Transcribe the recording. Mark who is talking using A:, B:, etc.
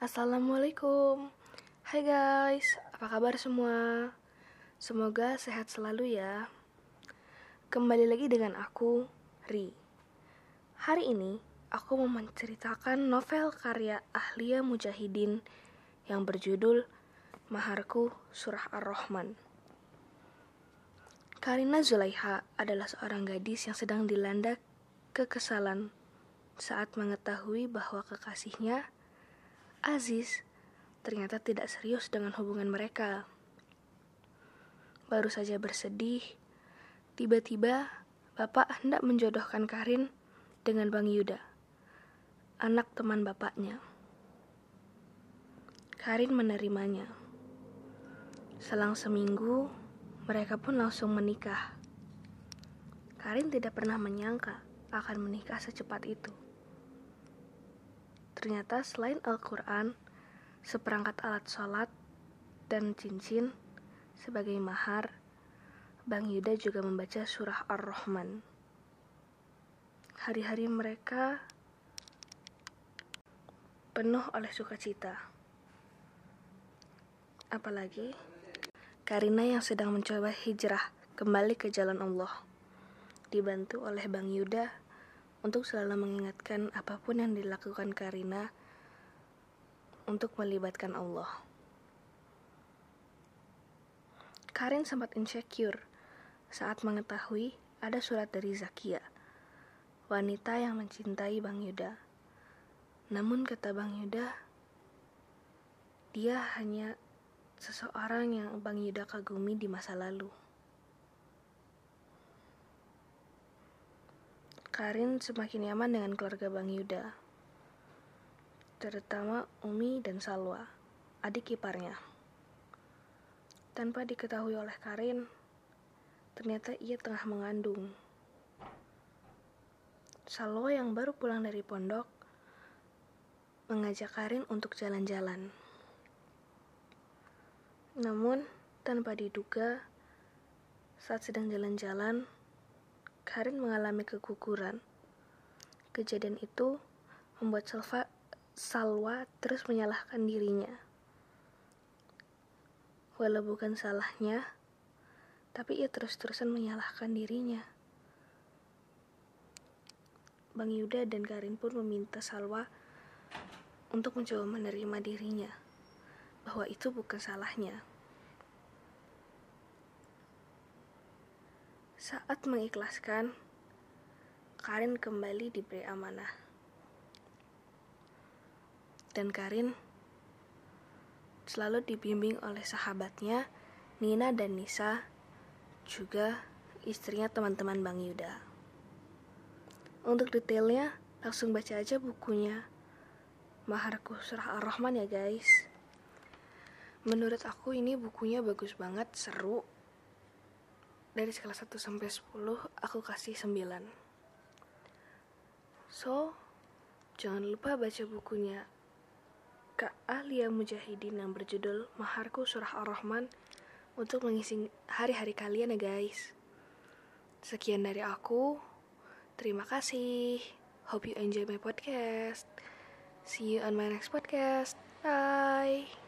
A: Assalamualaikum. Hai guys, apa kabar semua? Semoga sehat selalu ya. Kembali lagi dengan aku, Ri. Hari ini, aku mau menceritakan novel karya Ahliya Mujahidin Yang berjudul Maharku Surah Ar-Rahman. Karina Zulaiha adalah seorang gadis yang sedang dilanda kekesalan saat mengetahui bahwa kekasihnya Aziz ternyata tidak serius dengan hubungan mereka. Baru saja bersedih, tiba-tiba bapak hendak menjodohkan Karin dengan Bang Yuda, anak teman bapaknya. Karin menerimanya. Selang seminggu, mereka pun langsung menikah. Karin tidak pernah menyangka akan menikah secepat itu. Ternyata selain Al-Quran, seperangkat alat sholat, dan cincin sebagai mahar, Bang Yuda juga membaca surah Ar-Rahman. Hari-hari mereka penuh oleh sukacita. Apalagi Karina yang sedang mencoba hijrah kembali ke jalan Allah, dibantu oleh Bang Yuda untuk selalu mengingatkan apa pun yang dilakukan Karina untuk melibatkan Allah. Karin sempat insecure saat mengetahui ada surat dari Zakia, wanita yang mencintai Bang Yuda. Namun kata Bang Yuda, dia hanya seseorang yang Bang Yuda kagumi di masa lalu. Karin semakin nyaman dengan keluarga Bang Yuda, terutama Umi dan Salwa, adik iparnya. Tanpa diketahui oleh Karin, ternyata ia tengah mengandung. Salwa yang baru pulang dari pondok mengajak Karin untuk jalan-jalan. Namun, tanpa diduga, saat sedang jalan-jalan, Karin mengalami keguguran. Kejadian itu membuat Salva, Salwa terus menyalahkan dirinya. Walau bukan salahnya, tapi ia terus-terusan menyalahkan dirinya. Bang Yuda dan Karin pun meminta Salwa untuk mencoba menerima dirinya, bahwa itu bukan salahnya. Saat mengikhlaskan, Karin kembali diberi amanah. Dan Karin selalu dibimbing oleh sahabatnya, Nina dan Nisa, juga istrinya teman-teman Bang Yuda. Untuk detailnya, langsung baca aja bukunya. Maharku Surah Ar-Rahman ya guys. Menurut aku ini bukunya bagus banget, seru, dari skala 1 sampai 10 aku kasih 9 so jangan lupa baca bukunya Kak Alia Mujahidin yang berjudul Maharku Surah Ar-Rahman untuk mengisi hari-hari kalian ya guys. Sekian dari aku. Terima kasih. Hope you enjoy my podcast. See you on my next podcast. Bye